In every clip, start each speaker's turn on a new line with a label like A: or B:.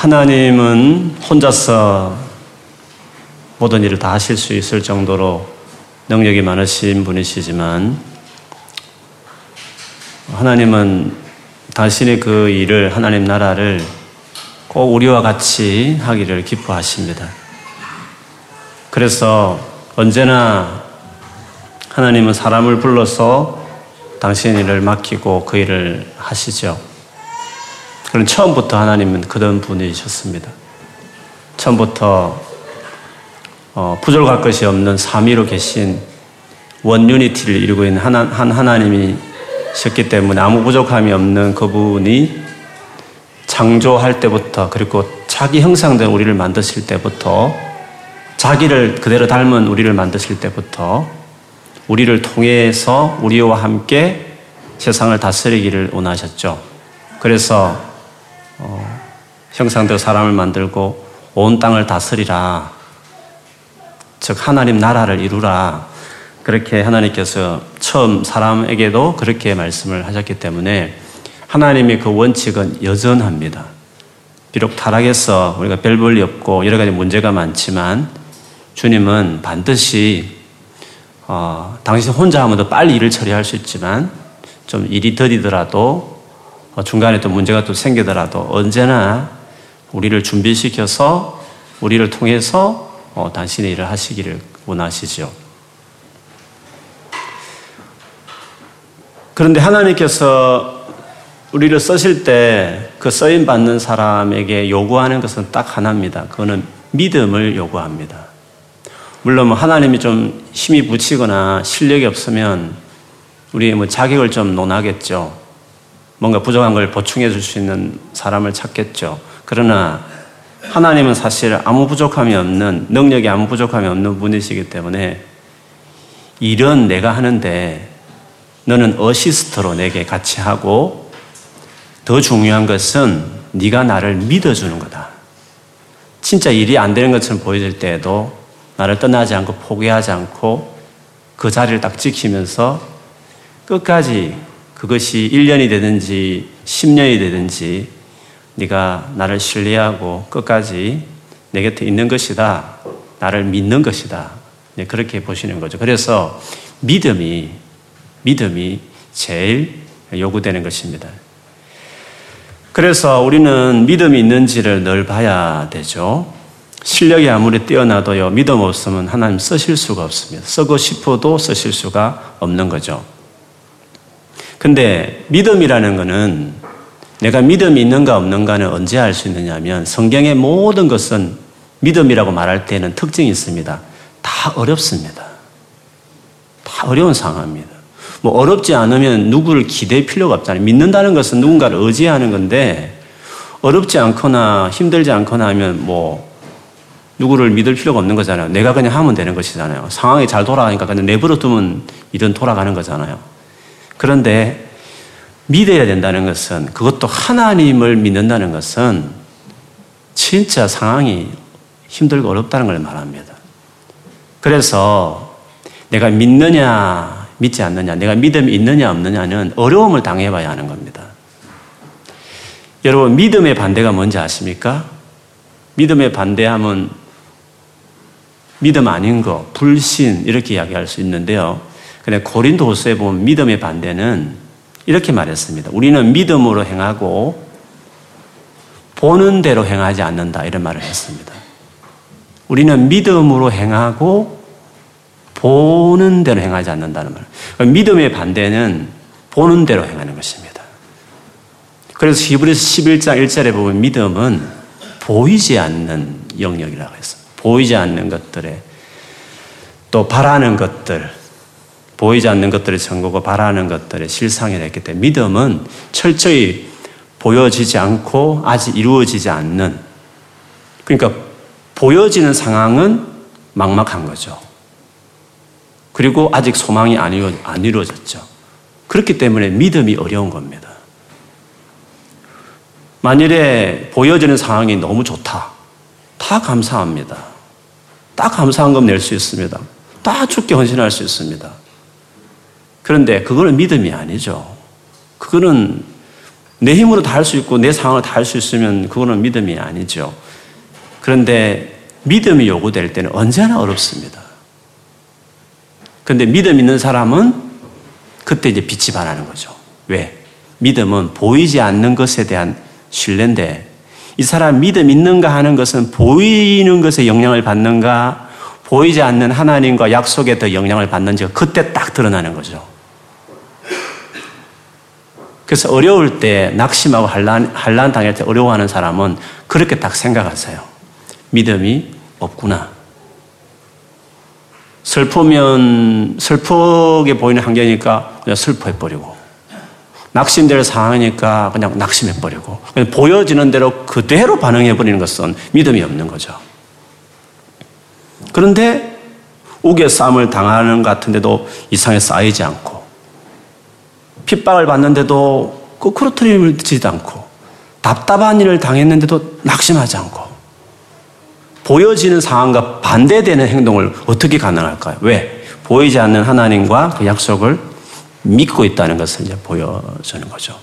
A: 하나님은 혼자서 모든 일을 다 하실 수 있을 정도로 능력이 많으신 분이시지만 하나님은 당신의 그 일을 하나님 나라를 꼭 우리와 같이 하기를 기뻐하십니다. 그래서 언제나 하나님은 사람을 불러서 당신 일을 맡기고 그 일을 하시죠. 그럼 처음부터 하나님은 그런 분이셨습니다. 처음부터 어, 부족할 것이 없는 삼위로 계신 원유니티를 이루고 있는 하나, 한 하나님이셨기 때문에 아무 부족함이 없는 그분이 창조할 때부터 그리고 자기 형상된 우리를 만드실 때부터 자기를 그대로 닮은 우리를 만드실 때부터 우리를 통해서 우리와 함께 세상을 다스리기를 원하셨죠. 그래서 어, 형상대로 사람을 만들고 온 땅을 다스리라. 즉 하나님 나라를 이루라. 그렇게 하나님께서 처음 사람에게도 그렇게 말씀을 하셨기 때문에 하나님의 그 원칙은 여전합니다. 비록 타락해서 우리가 별 볼이 없고 여러 가지 문제가 많지만 주님은 반드시 어, 당신 혼자 하면 더 빨리 일을 처리할 수 있지만 좀 일이 더디더라도 어, 중간에 또 문제가 또 생기더라도 언제나 우리를 준비시켜서 우리를 통해서 어, 당신의 일을 하시기를 원하시죠. 그런데 하나님께서 우리를 쓰실 때 그 써임 받는 사람에게 요구하는 것은 딱 하나입니다. 그거는 믿음을 요구합니다. 물론 뭐 하나님이 좀 힘이 붙이거나 실력이 없으면 우리의 뭐 자격을 좀 논하겠죠. 뭔가 부족한 걸 보충해 줄 수 있는 사람을 찾겠죠. 그러나 하나님은 사실 아무 부족함이 없는 능력이 아무 부족함이 없는 분이시기 때문에 이런 내가 하는데 너는 어시스트로 내게 같이 하고 더 중요한 것은 네가 나를 믿어주는 거다. 진짜 일이 안 되는 것처럼 보여질 때에도 나를 떠나지 않고 포기하지 않고 그 자리를 딱 지키면서 끝까지 그것이 1년이 되든지 10년이 되든지 네가 나를 신뢰하고 끝까지 내 곁에 있는 것이다. 나를 믿는 것이다. 네, 그렇게 보시는 거죠. 그래서 믿음이 믿음이 제일 요구되는 것입니다. 그래서 우리는 믿음이 있는지를 늘 봐야 되죠. 실력이 아무리 뛰어나도요, 믿음 없으면 하나님 쓰실 수가 없습니다. 쓰고 싶어도 쓰실 수가 없는 거죠. 근데 믿음이라는 것은 내가 믿음이 있는가 없는가는 언제 알 수 있느냐 하면 성경의 모든 것은 믿음이라고 말할 때는 특징이 있습니다. 다 어렵습니다. 다 어려운 상황입니다. 뭐 어렵지 않으면 누구를 기댈 필요가 없잖아요. 믿는다는 것은 누군가를 의지하는 건데 어렵지 않거나 힘들지 않거나 하면 뭐 누구를 믿을 필요가 없는 거잖아요. 내가 그냥 하면 되는 것이잖아요. 상황이 잘 돌아가니까 그냥 내버려 두면 이은 돌아가는 거잖아요. 그런데 믿어야 된다는 것은 그것도 하나님을 믿는다는 것은 진짜 상황이 힘들고 어렵다는 걸 말합니다. 그래서 내가 믿느냐, 믿지 않느냐, 내가 믿음이 있느냐, 없느냐는 어려움을 당해봐야 하는 겁니다. 여러분, 믿음의 반대가 뭔지 아십니까? 믿음의 반대하면 믿음 아닌 거, 불신, 이렇게 이야기할 수 있는데요. 근데 고린도후서에 보면 믿음의 반대는 이렇게 말했습니다. 우리는 믿음으로 행하고 보는 대로 행하지 않는다 이런 말을 했습니다. 우리는 믿음으로 행하고 보는 대로 행하지 않는다는 말. 그러니까 믿음의 반대는 보는 대로 행하는 것입니다. 그래서 히브리서 11장 1절에 보면 믿음은 보이지 않는 영역이라고 했습니다. 보이지 않는 것들에 또 바라는 것들, 보이지 않는 것들의 증거고 바라는 것들의 실상이 됐기 때문에 믿음은 철저히 보여지지 않고 아직 이루어지지 않는 그러니까 보여지는 상황은 막막한 거죠. 그리고 아직 소망이 안, 이루, 안 이루어졌죠. 그렇기 때문에 믿음이 어려운 겁니다. 만일에 보여지는 상황이 너무 좋다. 다 감사합니다. 딱 감사한 것 낼 수 있습니다. 다 죽게 헌신할 수 있습니다. 그런데 그거는 믿음이 아니죠. 그거는 내 힘으로 다 할 수 있고 내 상황을 다 할 수 있으면 그거는 믿음이 아니죠. 그런데 믿음이 요구될 때는 언제나 어렵습니다. 그런데 믿음 있는 사람은 그때 이제 빛이 반하는 거죠. 왜? 믿음은 보이지 않는 것에 대한 신뢰인데 이 사람 믿음 있는가 하는 것은 보이는 것에 영향을 받는가 보이지 않는 하나님과 약속에 더 영향을 받는지 그때 딱 드러나는 거죠. 그래서 어려울 때 낙심하고 한란, 한란 당할 때 어려워하는 사람은 그렇게 딱 생각하세요. 믿음이 없구나. 슬프면, 슬프게 보이는 환경이니까 그냥 슬퍼해버리고. 낙심될 상황이니까 그냥 낙심해버리고. 그냥 보여지는 대로 그대로 반응해버리는 것은 믿음이 없는 거죠. 그런데 우에 싸움을 당하는 것 같은데도 이상에 쌓이지 않고 핍박을 받는데도 거꾸로트림을 지지 않고 답답한 일을 당했는데도 낙심하지 않고 보여지는 상황과 반대되는 행동을 어떻게 가능할까요? 왜? 보이지 않는 하나님과 그 약속을 믿고 있다는 것을 이제 보여주는 거죠.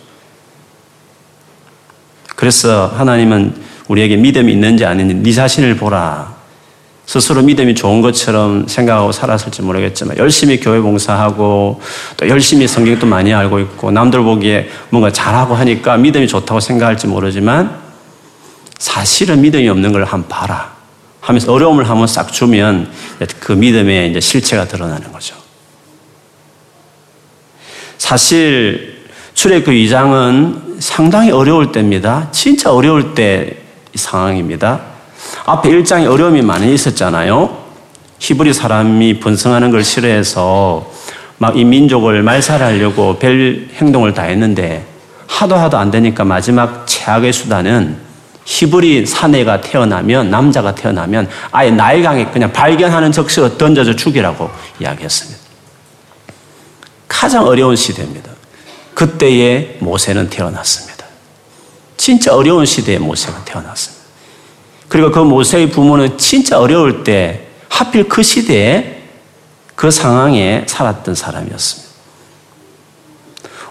A: 그래서 하나님은 우리에게 믿음이 있는지 아닌지 네 자신을 보라. 스스로 믿음이 좋은 것처럼 생각하고 살았을지 모르겠지만 열심히 교회 봉사하고 또 열심히 성경도 많이 알고 있고 남들 보기에 뭔가 잘하고 하니까 믿음이 좋다고 생각할지 모르지만 사실은 믿음이 없는 걸 한번 봐라 하면서 어려움을 한번 싹 주면 그 믿음의 이제 실체가 드러나는 거죠. 사실 출애굽 2장은 그 상당히 어려울 때입니다. 진짜 어려울 때 상황입니다. 앞에 1장에 어려움이 많이 있었잖아요. 히브리 사람이 번성하는 걸 싫어해서 막 이 민족을 말살하려고 별 행동을 다 했는데 하도 하도 안 되니까 마지막 최악의 수단은 히브리 사내가 태어나면 남자가 태어나면 아예 나일강에 그냥 발견하는 적시로 던져져 죽이라고 이야기했습니다. 가장 어려운 시대입니다. 그때에 모세는 태어났습니다. 진짜 어려운 시대에 모세가 태어났습니다. 그리고 그 모세의 부모는 진짜 어려울 때 하필 그 시대에 그 상황에 살았던 사람이었습니다.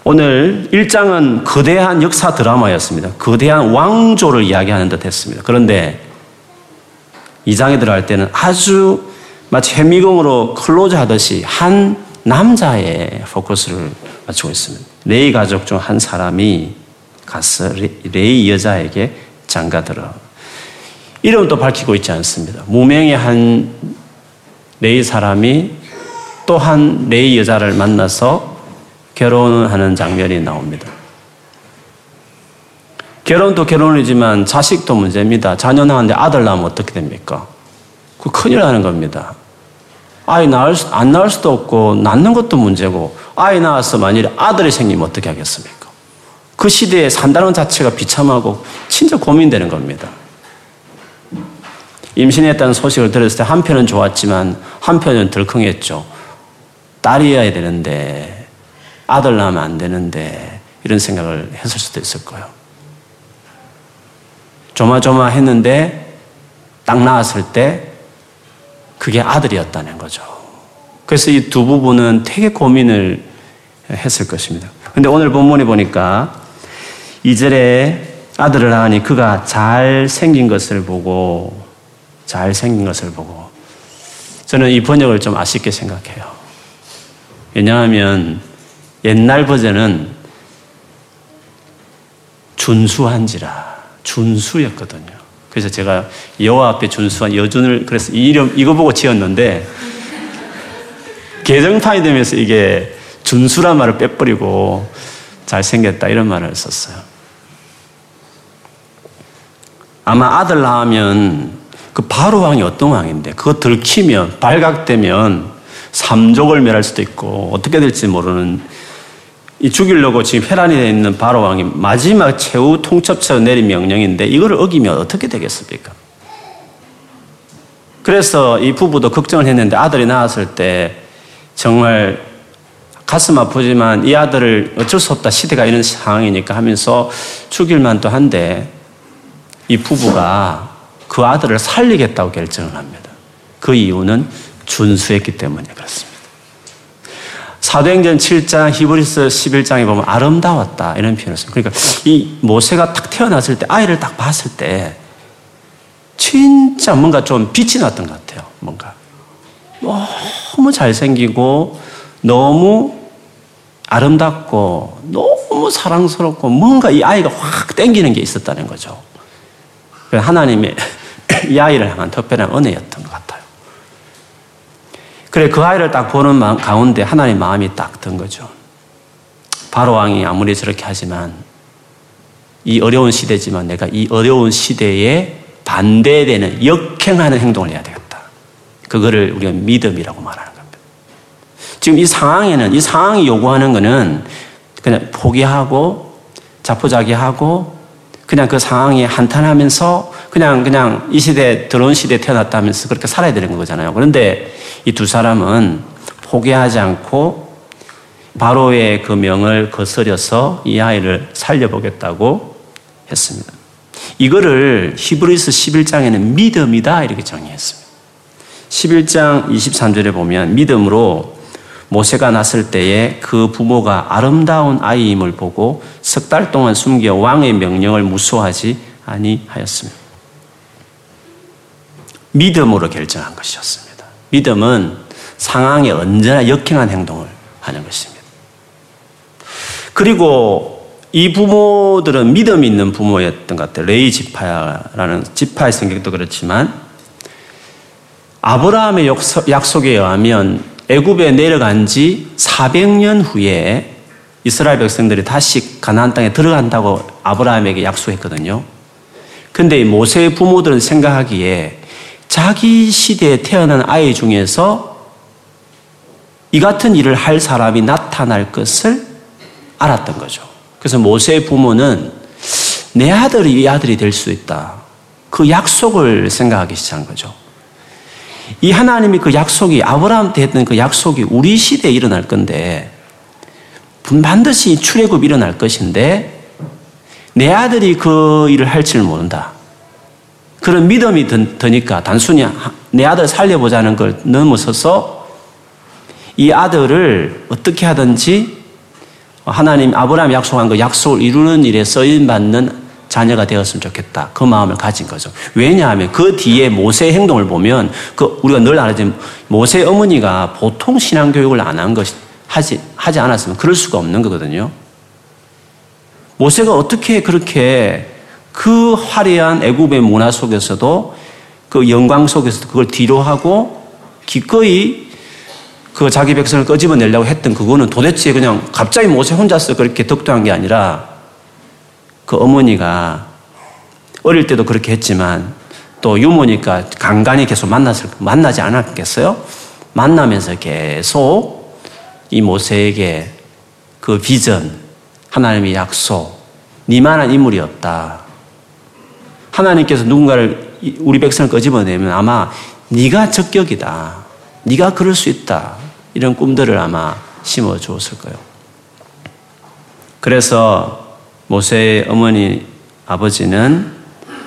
A: 오늘 1장은 거대한 역사 드라마였습니다. 거대한 왕조를 이야기하는 듯 했습니다. 그런데 2장에 들어갈 때는 아주 마치 현미공으로 클로즈 하듯이 한 남자의 포커스를 맞추고 있습니다. 레이 가족 중 한 사람이 가서 레이 여자에게 장가들어 이름도 밝히고 있지 않습니다. 무명의 한 레이 사람이 또한 레이 여자를 만나서 결혼하는 장면이 나옵니다. 결혼도 결혼이지만 자식도 문제입니다. 자녀 낳았는데 아들 낳으면 어떻게 됩니까? 그 큰일 나는 겁니다. 아이 낳을 수, 안 낳을 수도 없고 낳는 것도 문제고 아이 낳아서 만일 아들이 생기면 어떻게 하겠습니까? 그 시대에 산다는 자체가 비참하고 진짜 고민되는 겁니다. 임신했다는 소식을 들었을 때 한편은 좋았지만 한편은 덜컹했죠. 딸이어야 되는데 아들 낳으면 안 되는데 이런 생각을 했을 수도 있을 거예요. 조마조마했는데 딱 나왔을 때 그게 아들이었다는 거죠. 그래서 이 두 부분은 되게 고민을 했을 것입니다. 근데 오늘 본문에 보니까 이절에 아들을 낳으니 그가 잘 생긴 것을 보고 잘생긴 것을 보고 저는 이 번역을 좀 아쉽게 생각해요. 왜냐하면 옛날 버전은 준수한지라 준수였거든요. 그래서 제가 여호와 앞에 준수한 여준을 그래서 이 이름 이거 보고 지었는데 개정판이 되면서 이게 준수란 말을 빼버리고 잘생겼다 이런 말을 썼어요. 아마 아들 낳으면 그 바로 왕이 어떤 왕인데 그거 들키면 발각되면 삼족을 멸할 수도 있고 어떻게 될지 모르는 이 죽이려고 지금 회란이 되어 있는 바로 왕이 마지막 최후 통첩처 내린 명령인데 이거를 어기면 어떻게 되겠습니까? 그래서 이 부부도 걱정을 했는데 아들이 낳았을 때 정말 가슴 아프지만 이 아들을 어쩔 수 없다 시대가 이런 상황이니까 하면서 죽일 만도 한데 이 부부가 그 아들을 살리겠다고 결정을 합니다. 그 이유는 준수했기 때문에 그렇습니다. 사도행전 7장, 히브리서 11장에 보면 아름다웠다 이런 표현을 씁니다. 그러니까 이 모세가 딱 태어났을 때 아이를 딱 봤을 때 진짜 뭔가 좀 빛이 났던 것 같아요. 뭔가 너무 잘생기고 너무 아름답고 너무 사랑스럽고 뭔가 이 아이가 확 땡기는 게 있었다는 거죠. 하나님의 이 아이를 향한 특별한 은혜였던 것 같아요. 그래 그 아이를 딱 보는 가운데 하나님 마음이 딱 든 거죠. 바로 왕이 아무리 저렇게 하지만 이 어려운 시대지만 내가 이 어려운 시대에 반대되는 역행하는 행동을 해야 되겠다. 그거를 우리가 믿음이라고 말하는 겁니다. 지금 이 상황에는 이 상황이 요구하는 거는 그냥 포기하고 자포자기하고 그냥 그 상황에 한탄하면서 그냥 그냥 이 시대 에 드론 시대에 태어났다면서 그렇게 살아야 되는 거잖아요. 그런데 이 두 사람은 포기하지 않고 바로의 그 명을 거스려서 이 아이를 살려보겠다고 했습니다. 이거를 히브리스 11장에는 믿음이다 이렇게 정의했습니다. 11장 23절에 보면 믿음으로 모세가 났을 때에 그 부모가 아름다운 아이임을 보고 석 달 동안 숨겨 왕의 명령을 무소하지 아니하였습니다. 믿음으로 결정한 것이었습니다. 믿음은 상황에 언제나 역행한 행동을 하는 것입니다. 그리고 이 부모들은 믿음 있는 부모였던 것 같아요. 레이 지파라는 지파의 성격도 그렇지만 아브라함의 약속에 의하면 애굽에 내려간 지 400년 후에 이스라엘 백성들이 다시 가나안 땅에 들어간다고 아브라함에게 약속했거든요. 근데 모세의 부모들은 생각하기에 자기 시대에 태어난 아이 중에서 이 같은 일을 할 사람이 나타날 것을 알았던 거죠. 그래서 모세의 부모는 내 아들이 이 아들이 될 수 있다. 그 약속을 생각하기 시작한 거죠. 이 하나님이 그 약속이 아브라함한테 했던 그 약속이 우리 시대에 일어날 건데 반드시 출애굽이 일어날 것인데 내 아들이 그 일을 할 줄 모른다. 그런 믿음이 드니까 단순히 내 아들 살려보자는 걸 넘어서서 이 아들을 어떻게 하든지 하나님 아브라함 약속한 그 약속을 이루는 일에 써임 받는 자녀가 되었으면 좋겠다. 그 마음을 가진 거죠. 왜냐하면 그 뒤에 모세의 행동을 보면 그 우리가 늘 알아지만 모세 어머니가 보통 신앙 교육을 안 한 것이 하지 하지 않았으면 그럴 수가 없는 거거든요. 모세가 어떻게 그렇게 그 화려한 애굽의 문화 속에서도 그 영광 속에서도 그걸 뒤로하고 기꺼이 그 자기 백성을 꺼집어내려고 했던 그거는 도대체 그냥 갑자기 모세 혼자서 그렇게 덕도한 게 아니라 그 어머니가 어릴 때도 그렇게 했지만 또 유모니까 간간히 계속 만났을, 만나지 않았겠어요? 만나면서 계속 이 모세에게 그 비전, 하나님의 약속, 니만한 인물이 없다. 하나님께서 누군가를 우리 백성을 꺼집어내면 아마 네가 적격이다. 네가 그럴 수 있다. 이런 꿈들을 아마 심어 주었을 거예요. 그래서 모세의 어머니 아버지는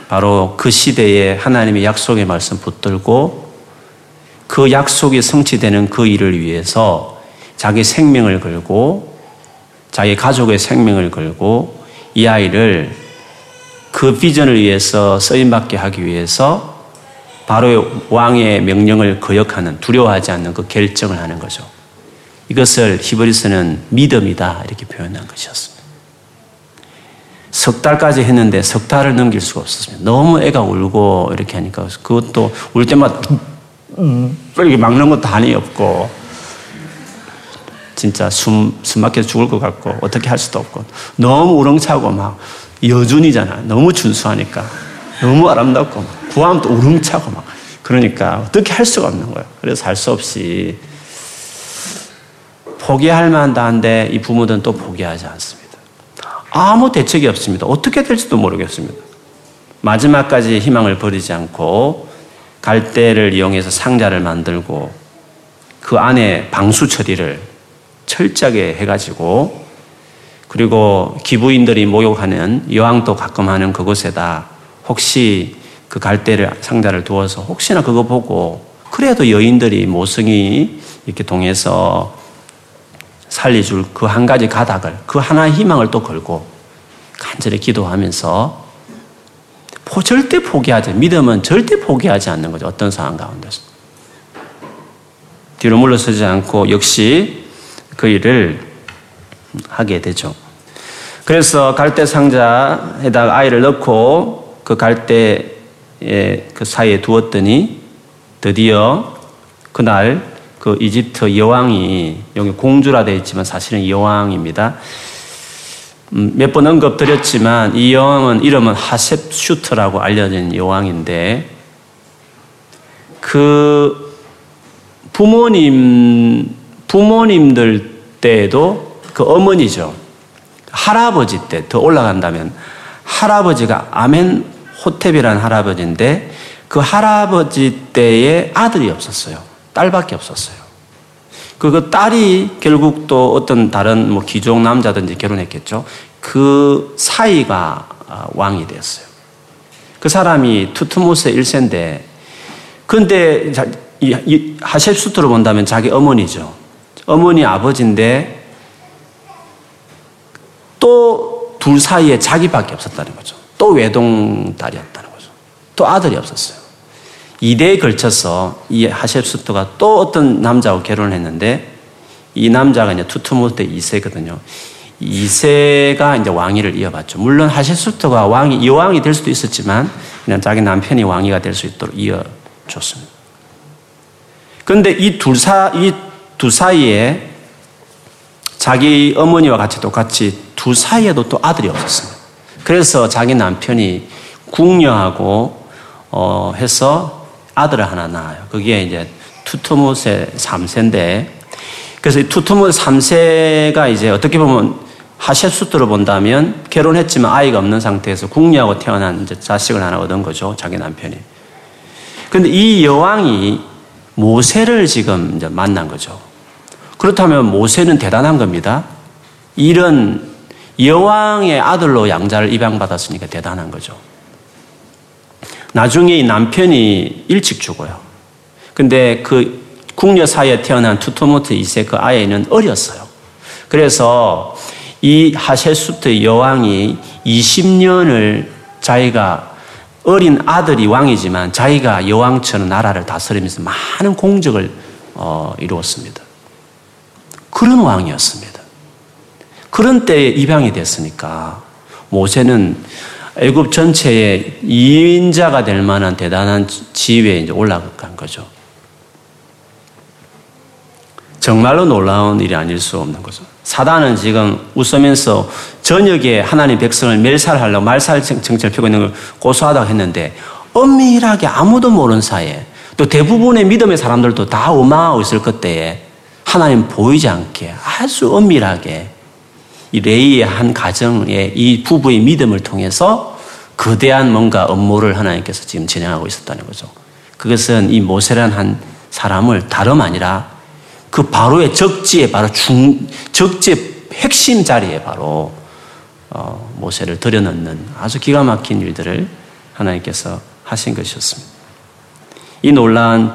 A: 바로 그 시대에 하나님의 약속의 말씀 붙들고 그 약속이 성취되는 그 일을 위해서 자기 생명을 걸고 자기 가족의 생명을 걸고 이 아이를 그 비전을 위해서 쓰임받게 하기 위해서 바로 왕의 명령을 거역하는 두려워하지 않는 그 결정을 하는 거죠. 이것을 히브리스는 믿음이다 이렇게 표현한 것이었습니다. 석 달까지 했는데 석 달을 넘길 수가 없었습니다. 너무 애가 울고 이렇게 하니까 그것도 울 때마다 음, 이렇게 막는 것도 한이 없고 진짜 숨, 숨 막혀 죽을 것 같고 어떻게 할 수도 없고 너무 우렁차고 막 여준이잖아. 너무 준수하니까 너무 아름답고 구하면 우렁차고 막 그러니까 어떻게 할 수가 없는 거예요. 그래서 할 수 없이 포기할 만한데 이 부모들은 또 포기하지 않습니다. 아무 대책이 없습니다. 어떻게 될지도 모르겠습니다. 마지막까지 희망을 버리지 않고 갈대를 이용해서 상자를 만들고 그 안에 방수 처리를 철저하게 해가지고 그리고 기부인들이 목욕하는 여왕도 가끔 하는 그곳에다 혹시 그 갈대를 상자를 두어서 혹시나 그거 보고 그래도 여인들이 모성이 이렇게 동해서 살려줄 그 한 가지 가닥을, 그 하나의 희망을 또 걸고 간절히 기도하면서 절대 포기하지, 믿음은 절대 포기하지 않는 거죠. 어떤 상황 가운데서. 뒤로 물러서지 않고 역시 그 일을 하게 되죠. 그래서 갈대 상자에다가 아이를 넣고 그 갈대의 그 사이에 두었더니 드디어 그날 그 이집트 여왕이 여기 공주라 되어 있지만 사실은 여왕입니다. 음, 몇 번 언급드렸지만 이 여왕은 이름은 하셉슈트라고 알려진 여왕인데 그 부모님 부모님들 때에도 그 어머니죠 할아버지 때 더 올라간다면 할아버지가 아멘 호텝이라는 할아버지인데 그 할아버지 때에 아들이 없었어요. 딸밖에 없었어요. 그그 딸이 결국 또 어떤 다른 뭐 기종 남자든지 결혼했겠죠. 그 사이가 아, 왕이 되었어요. 그 사람이 투트모스의 일세인데, 근데 하셉수트로 본다면 자기 어머니죠. 어머니 아버지인데 또 둘 사이에 자기밖에 없었다는 거죠. 또 외동딸이었다는 거죠. 또 아들이 없었어요. 2대에 걸쳐서 이 하셉수트가 또 어떤 남자하고 결혼을 했는데 이 남자가 이제 투투모스 때 2세거든요. 2세가 이제 왕위를 이어받죠. 물론 하셉수트가 왕이, 여왕이 될 수도 있었지만 그냥 자기 남편이 왕위가 될 수 있도록 이어줬습니다. 그런데 이 둘 사, 이두 사이에 자기 어머니와 같이 똑같이 두 사이에도 또 아들이 없었습니다. 그래서 자기 남편이 궁녀하고, 어, 해서 아들을 하나 낳아요. 그게 이제 투트모세 3세인데 그래서 투트모세 3세가 이제 어떻게 보면 하셰수트로 본다면 결혼했지만 아이가 없는 상태에서 궁리하고 태어난 자식을 하나 얻은 거죠. 자기 남편이. 근데 이 여왕이 모세를 지금 이제 만난 거죠. 그렇다면 모세는 대단한 겁니다. 이런 여왕의 아들로 양자를 입양받았으니까 대단한 거죠. 나중에 이 남편이 일찍 죽어요. 근데 그 궁녀 사이에 태어난 투토모트 2세 그 아이는 어렸어요. 그래서 이 하셰수트 여왕이 20년을 자기가 어린 아들이 왕이지만 자기가 여왕처럼 나라를 다스리면서 많은 공적을 어, 이루었습니다. 그런 왕이었습니다. 그런 때에 입양이 됐으니까 모세는 애굽 전체의 이인자가 될 만한 대단한 지위에 이제 올라간 거죠. 정말로 놀라운 일이 아닐 수 없는 거죠. 사단은 지금 웃으면서 저녁에 하나님 백성을 멸살하려고 말살 정체를 펴고 있는 걸 고소하다고 했는데 엄밀하게 아무도 모르는 사이에 또 대부분의 믿음의 사람들도 다오마하고 있을 그때에 하나님 보이지 않게 아주 엄밀하게 이 레이의 한 가정의 이 부부의 믿음을 통해서 거대한 뭔가 업무를 하나님께서 지금 진행하고 있었다는 거죠. 그것은 이 모세란 한 사람을 다름 아니라 그 바로의 적지에 바로 중, 적지 핵심 자리에 바로 어, 모세를 들여넣는 아주 기가 막힌 일들을 하나님께서 하신 것이었습니다. 이 놀라운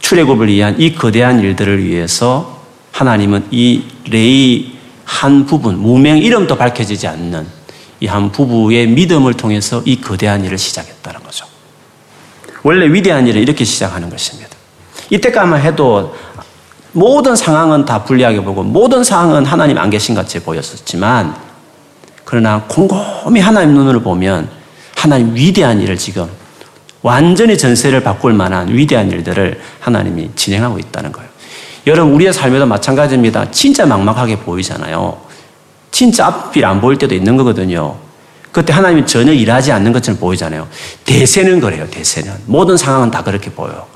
A: 출애굽을 위한 이 거대한 일들을 위해서 하나님은 이 레이 한 부분, 무명 이름도 밝혀지지 않는 이한 부부의 믿음을 통해서 이 거대한 일을 시작했다는 거죠. 원래 위대한 일은 이렇게 시작하는 것입니다. 이때까만 해도 모든 상황은 다 불리하게 보고 모든 상황은 하나님 안 계신 같이 보였었지만 그러나 곰곰이 하나님 눈으 보면 하나님 위대한 일을 지금 완전히 전세를 바꿀 만한 위대한 일들을 하나님이 진행하고 있다는 거예요. 여러분 우리의 삶에도 마찬가지입니다. 진짜 막막하게 보이잖아요. 진짜 앞이 안 보일 때도 있는 거거든요. 그때 하나님이 전혀 일하지 않는 것처럼 보이잖아요. 대세는 그래요, 대세는. 모든 상황은 다 그렇게 보여요.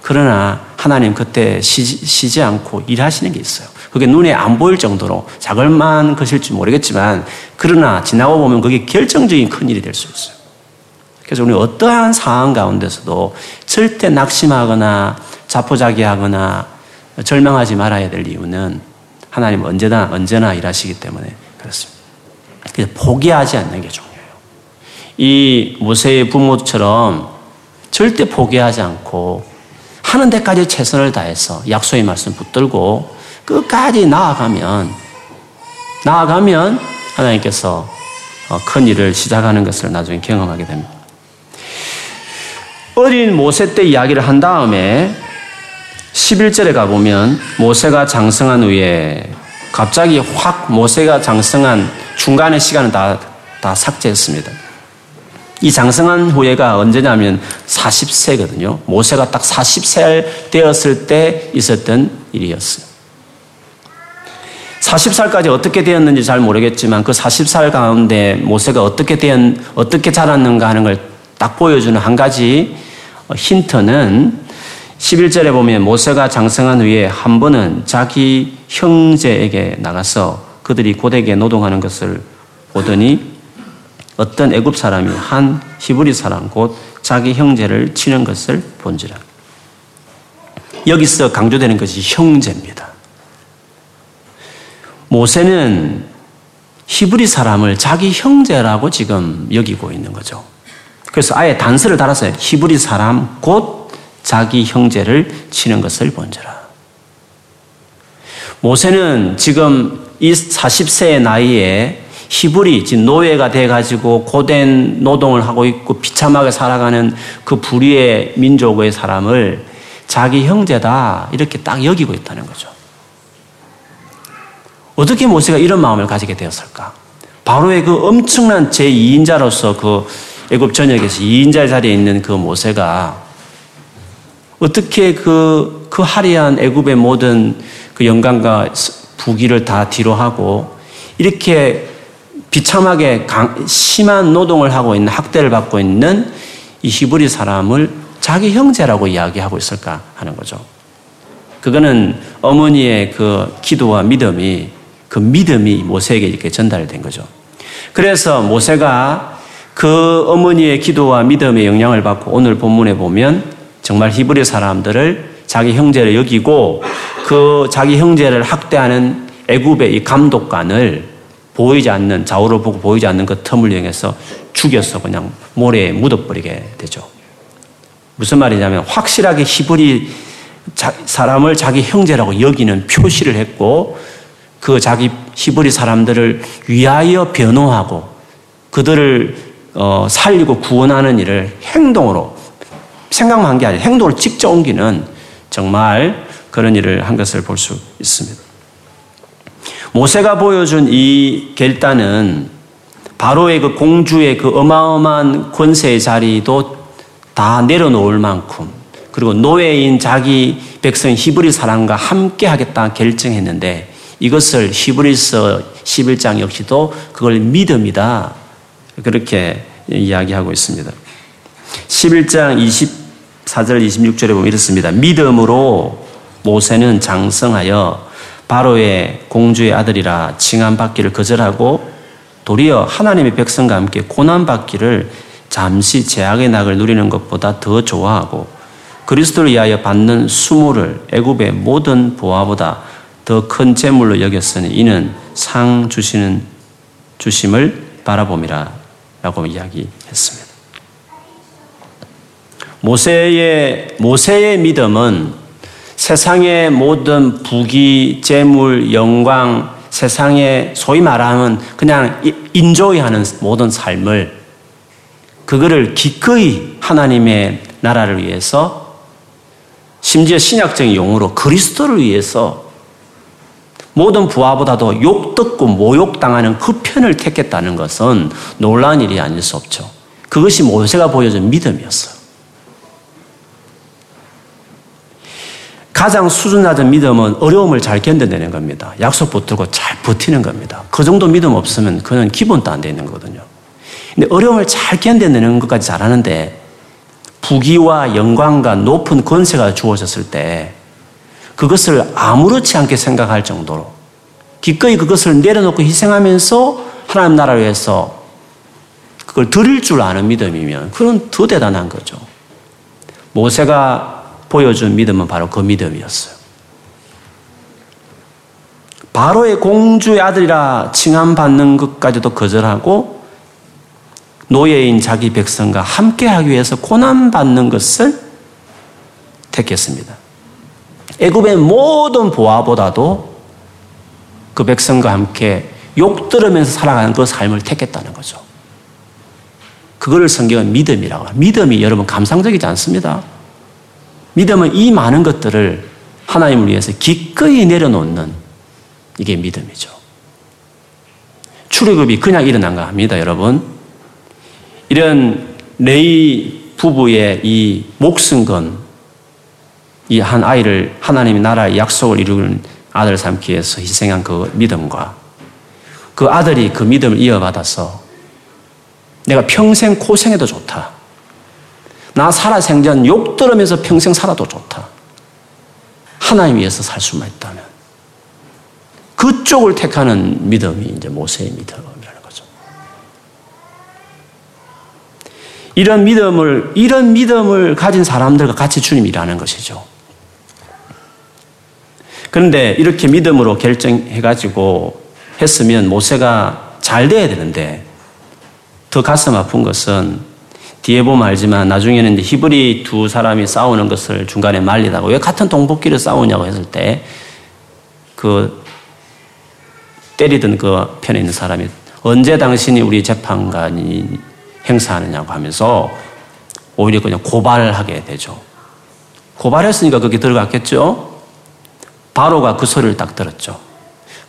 A: 그러나 하나님 그때 쉬지, 쉬지 않고 일하시는 게 있어요. 그게 눈에 안 보일 정도로 자글만 것일지 모르겠지만 그러나 지나고 보면 그게 결정적인 큰 일이 될 수 있어요. 그래서 우리 어떠한 상황 가운데서도 절대 낙심하거나 자포자기하거나 절망하지 말아야 될 이유는 하나님 언제나 언제나 일하시기 때문에 그렇습니다. 그래서 포기하지 않는 게 중요해요. 이 모세의 부모처럼 절대 포기하지 않고 하는 데까지 최선을 다해서 약속의 말씀 붙들고 끝까지 나아가면 나아가면 하나님께서 어, 큰 일을 시작하는 것을 나중에 경험하게 됩니다. 어린 모세 때 이야기를 한 다음에 11절에 가보면 모세가 장성한 후에 갑자기 확 모세가 장성한 중간의 시간을 다, 다 삭제했습니다. 이 장성한 후예가 언제냐면 40세거든요. 모세가 딱 40살 되었을 때 있었던 일이었어요. 40살까지 어떻게 되었는지 잘 모르겠지만 그 40살 가운데 모세가 어떻게 되 어떻게 자랐는가 하는 걸 딱 보여주는 한 가지 어, 힌트는 11절에 보면 모세가 장성한 후에 한 번은 자기 형제에게 나가서 그들이 고대게 노동하는 것을 보더니 어떤 애굽 사람이 한 히브리 사람 곧 자기 형제를 치는 것을 본지라. 여기서 강조되는 것이 형제입니다. 모세는 히브리 사람을 자기 형제라고 지금 여기고 있는 거죠. 그래서 아예 단서를 달았어요. 히브리 사람 곧 자기 형제를 치는 것을 본지라. 모세는 지금 이 40세의 나이에 히브리, 지금 노예가 돼가지고 고된 노동을 하고 있고 비참하게 살아가는 그 불의의 민족의 사람을 자기 형제다 이렇게 딱 여기고 있다는 거죠. 어떻게 모세가 이런 마음을 가지게 되었을까? 바로의 그 엄청난 제2인자로서 그 애굽 전역에서 2인자 자리에 있는 그 모세가 어떻게 그, 그 화려한 애굽의 모든 그 영광과 부기를 다 뒤로하고 이렇게 비참하게 강, 심한 노동을 하고 있는 학대를 받고 있는 이 히브리 사람을 자기 형제라고 이야기하고 있을까 하는 거죠. 그거는 어머니의 그 기도와 믿음이 그 믿음이 모세에게 이렇게 전달된 거죠. 그래서 모세가 그 어머니의 기도와 믿음의 영향을 받고 오늘 본문에 보면 정말 히브리 사람들을 자기 형제를 여기고 그 자기 형제를 학대하는 애굽의 이 감독관을 보이지 않는 좌우를 보고 보이지 않는 그 틈을 이용해서 죽여서 그냥 모래에 묻어버리게 되죠. 무슨 말이냐면 확실하게 히브리 사람을 자기 형제라고 여기는 표시를 했고 그 자기 히브리 사람들을 위하여 변호하고 그들을 어, 살리고 구원하는 일을 행동으로 생각만 한 게 아니라 행동을 직접 옮기는 정말 그런 일을 한 것을 볼 수 있습니다. 모세가 보여준 이 결단은 바로의 그 공주의 그 어마어마한 권세의 자리도 다 내려놓을 만큼 그리고 노예인 자기 백성 히브리 사람과 함께 하겠다 결정했는데 이것을 히브리서 11장 역시도 그걸 믿음이다. 그렇게 이야기하고 있습니다. 11장 20 4절 26절에 보면 이렇습니다. 믿음으로 모세는 장성하여 바로의 공주의 아들이라 칭함 받기를 거절하고 도리어 하나님의 백성과 함께 고난 받기를 잠시 제약의 낙을 누리는 것보다 더 좋아하고 그리스도를 위하여 받는 수모를 애굽의 모든 보화보다 더 큰 재물로 여겼으니 이는 상 주시는 주심을 바라봄이라라고 이야기했습니다. 모세의 모세의 믿음은 세상의 모든 부귀, 재물, 영광, 세상의 소위 말하면 그냥 인조이하는 모든 삶을 그거를 기꺼이 하나님의 나라를 위해서 심지어 신약적인 용어로 그리스도를 위해서 모든 부하보다도 욕 듣고 모욕 당하는 그 편을 택했다는 것은 놀라운 일이 아닐 수 없죠. 그것이 모세가 보여준 믿음이었어요. 가장 수준 낮은 믿음은 어려움을 잘 견뎌내는 겁니다. 약속 붙들고 잘 버티는 겁니다. 그 정도 믿음 없으면 그는 기본도 안돼 있는 거거든요. 근데 어려움을 잘 견뎌내는 것까지 잘하는데 부귀와 영광과 높은 권세가 주어졌을 때 그것을 아무렇지 않게 생각할 정도로 기꺼이 그것을 내려놓고 희생하면서 하나님 나라 위해서 그걸 드릴 줄 아는 믿음이면 그건 더 대단한 거죠. 모세가 보여준 믿음은 바로 그 믿음이었어요. 바로의 공주의 아들이라 칭함받는 것까지도 거절하고 노예인 자기 백성과 함께하기 위해서 고난받는 것을 택했습니다. 애굽의 모든 보아보다도 그 백성과 함께 욕 들으면서 살아가는 그 삶을 택했다는 거죠. 그거를 성경은 믿음이라고 합니다. 믿음이 여러분 감상적이지 않습니다. 믿음은 이 많은 것들을 하나님을 위해서 기꺼이 내려놓는 이게 믿음이죠. 출애굽이 그냥 일어난가 합니다, 여러분. 이런 레이 부부의 이 목숨 건이 한 아이를 하나님의 나라의 약속을 이루는 아들 삼기 위해서 희생한 그 믿음과 그 아들이 그 믿음을 이어받아서 내가 평생 고생해도 좋다. 나 살아생전 욕 들으면서 평생 살아도 좋다. 하나님 위해서 살 수만 있다면. 그쪽을 택하는 믿음이 이제 모세의 믿음이라는 거죠. 이런 믿음을, 이런 믿음을 가진 사람들과 같이 주님 일하는 것이죠. 그런데 이렇게 믿음으로 결정해가지고 했으면 모세가 잘 돼야 되는데 더 가슴 아픈 것은 뒤에 보면 알지만 나중에는 히브리 두 사람이 싸우는 것을 중간에 말리다가 왜 같은 동북길에 싸우냐고 했을 때 그 때리던 그 편에 있는 사람이 언제 당신이 우리 재판관이 행사하느냐고 하면서 오히려 그냥 고발하게 되죠. 고발했으니까 거기 들어갔겠죠? 바로가 그 소리를 딱 들었죠.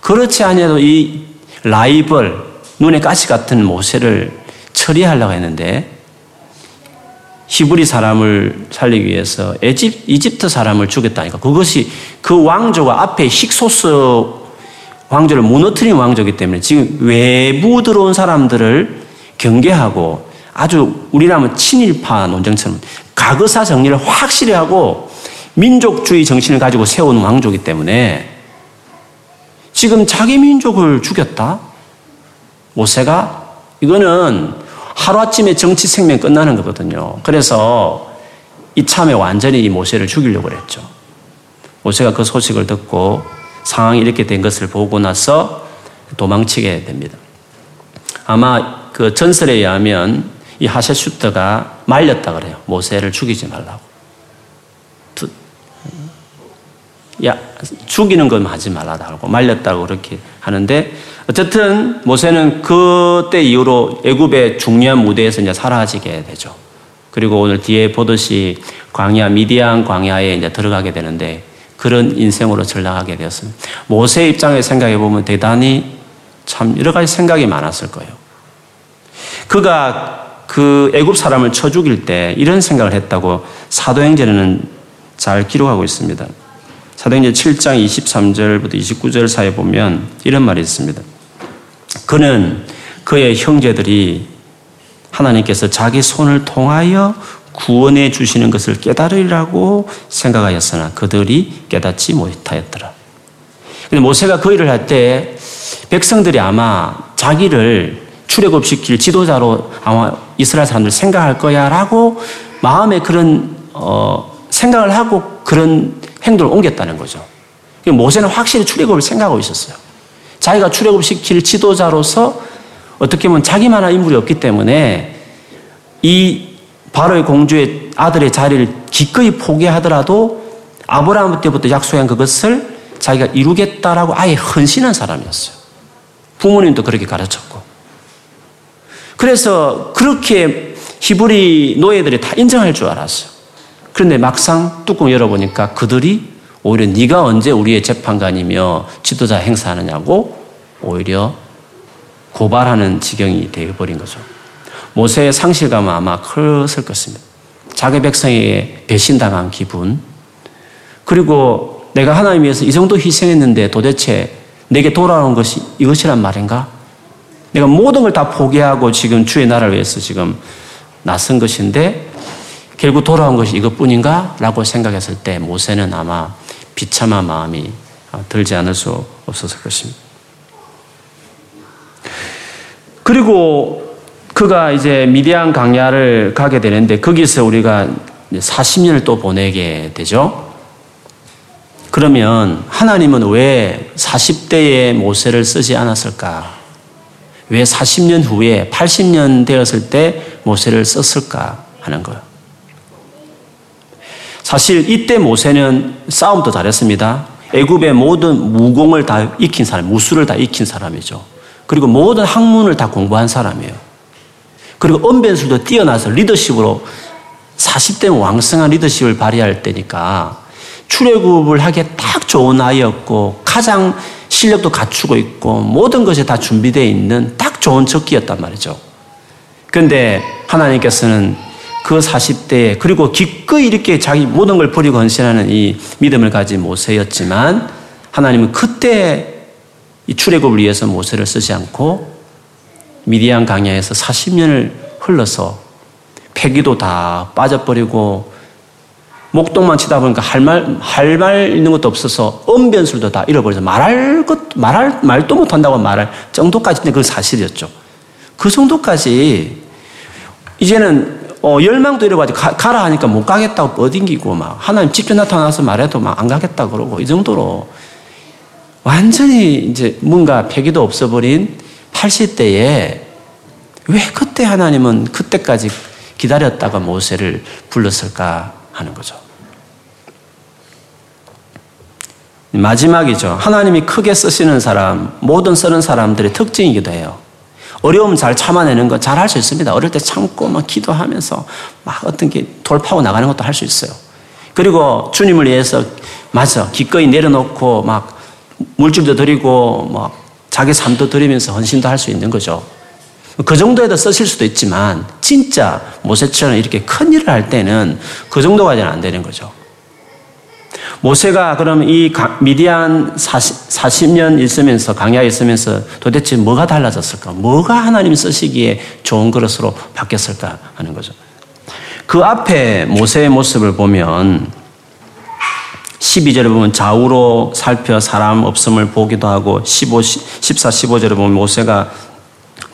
A: 그렇지 않아도이 라이벌, 눈에 가시 같은 모세를 처리하려고 했는데 히브리 사람을 살리기 위해서 에집, 이집트 사람을 죽였다니까. 그것이 그 왕조가 앞에 식소스 왕조를 무너뜨린 왕조이기 때문에 지금 외부 들어온 사람들을 경계하고 아주 우리라면 친일파 논쟁처럼 가거사 정리를 확실히 하고 민족주의 정신을 가지고 세운 왕조이기 때문에 지금 자기 민족을 죽였다? 모세가 이거는 하루아침에 정치 생명 끝나는 거거든요. 그래서 이참에 완전히 이 모세를 죽이려고 했죠. 모세가 그 소식을 듣고 상황이 이렇게 된 것을 보고 나서 도망치게 됩니다. 아마 그 전설에 의하면 이 하세슈트가 말렸다 그래요. 모세를 죽이지 말라고. 야, 죽이는 건 하지 말라 달고 말렸다고 그렇게 하는데 어쨌든 모세는 그때 이후로 애굽의 중요한 무대에서 이제 사라지게 되죠. 그리고 오늘 뒤에 보듯이 광야 미디안 광야에 이제 들어가게 되는데 그런 인생으로 전락하게 되었습니다. 모세 입장에 생각해 보면 대단히 참 여러 가지 생각이 많았을 거예요. 그가 그 애굽 사람을 쳐 죽일 때 이런 생각을 했다고 사도행전에는 잘 기록하고 있습니다. 사도행전 7장 23절부터 29절 사이에 보면 이런 말이 있습니다. 그는 그의 형제들이 하나님께서 자기 손을 통하여 구원해 주시는 것을 깨달으리라고 생각하였으나 그들이 깨닫지 못하였더라. 근데 모세가 그 일을 할 때 백성들이 아마 자기를 출애굽시킬 지도자로 아마 이스라엘 사람들 생각할 거야라고 마음에 그런 어, 생각을 하고 그런 행동을 옮겼다는 거죠. 모세는 확실히 출애굽을 생각하고 있었어요. 자기가 출애굽 시킬 지도자로서 어떻게 보면 자기만한 인물이 없기 때문에 이 바로의 공주의 아들의 자리를 기꺼이 포기하더라도 아브라함 때부터 약속한 그것을 자기가 이루겠다라고 아예 헌신한 사람이었어요. 부모님도 그렇게 가르쳤고. 그래서 그렇게 히브리 노예들이 다 인정할 줄 알았어요. 그런데 막상 뚜껑 열어보니까 그들이 오히려 네가 언제 우리의 재판관이며 지도자 행사하느냐고 오히려 고발하는 지경이 되어버린 거죠. 모세의 상실감은 아마 컸을 것입니다. 자기 백성에게 배신당한 기분. 그리고 내가 하나님 위해서 이 정도 희생했는데 도대체 내게 돌아온 것이 이것이란 말인가? 내가 모든 걸 다 포기하고 지금 주의 나라를 위해서 지금 나선 것인데 결국 돌아온 것이 이것뿐인가? 라고 생각했을 때 모세는 아마 비참한 마음이 아, 들지 않을 수없었을것입니다 그리고 그가 이제 미디안 강야를 가게 되는데 거기서 우리가 40년을 또 보내게 되죠. 그러면 하나님은 왜 40대의 모세를 쓰지 않았을까? 왜 40년 후에 80년 되었을 때 모세를 썼을까 하는 거예요. 사실 이때 모세는 싸움도 잘했습니다. 애굽의 모든 무공을 다 익힌 사람, 무술을 다 익힌 사람이죠. 그리고 모든 학문을 다 공부한 사람이에요. 그리고 언변술도 뛰어나서 리더십으로 40대 왕성한 리더십을 발휘할 때니까 출애굽을 하기에 딱 좋은 아이였고 가장 실력도 갖추고 있고 모든 것이 다 준비되어 있는 딱 좋은 적기였단 말이죠. 그런데 하나님께서는 그 40대에 그리고 기꺼이 이렇게 자기 모든 걸 버리고 헌신하는 이 믿음을 가진 모세였지만 하나님은 그때 이 출애굽을 위해서 모세를 쓰지 않고 미디안 강야에서 40년을 흘러서 폐기도 다 빠져버리고 목동만 치다 보니까 할 말 할 말 있는 것도 없어서 언변술도 다 잃어버려서 말할 것 말할 말도 못한다고 말할 정도까지인데그 사실이었죠. 그 정도까지 이제는 어, 열망도 이래가지 고 가라 하니까 못 가겠다고 버딩기고막 하나님 직접 나타나서 말해도 막 안 가겠다 그러고 이 정도로 완전히 이제 뭔가 폐기도 없어버린 80대에 왜 그때 하나님은 그때까지 기다렸다가 모세를 불렀을까 하는 거죠. 마지막이죠. 하나님이 크게 쓰시는 사람, 모든 쓰는 사람들의 특징이기도 해요. 어려움 잘 참아내는 거 잘 할 수 있습니다. 어릴 때 참고 막 기도하면서 막 어떤 게 돌파하고 나가는 것도 할 수 있어요. 그리고 주님을 위해서 맞아 기꺼이 내려놓고 막 물질도 드리고 막 자기 삶도 드리면서 헌신도 할 수 있는 거죠. 그 정도에다 쓰실 수도 있지만 진짜 모세처럼 이렇게 큰 일을 할 때는 그 정도가 안 되는 거죠. 모세가 그럼 이 미디안 40, 년 있으면서 강야에 있으면서 도대체 뭐가 달라졌을까? 뭐가 하나님 쓰시기에 좋은 그릇으로 바뀌었을까 하는 거죠. 그 앞에 모세의 모습을 보면 12절에 보면 좌우로 살펴 사람 없음을 보기도 하고 15, 14, 15절에 보면 모세가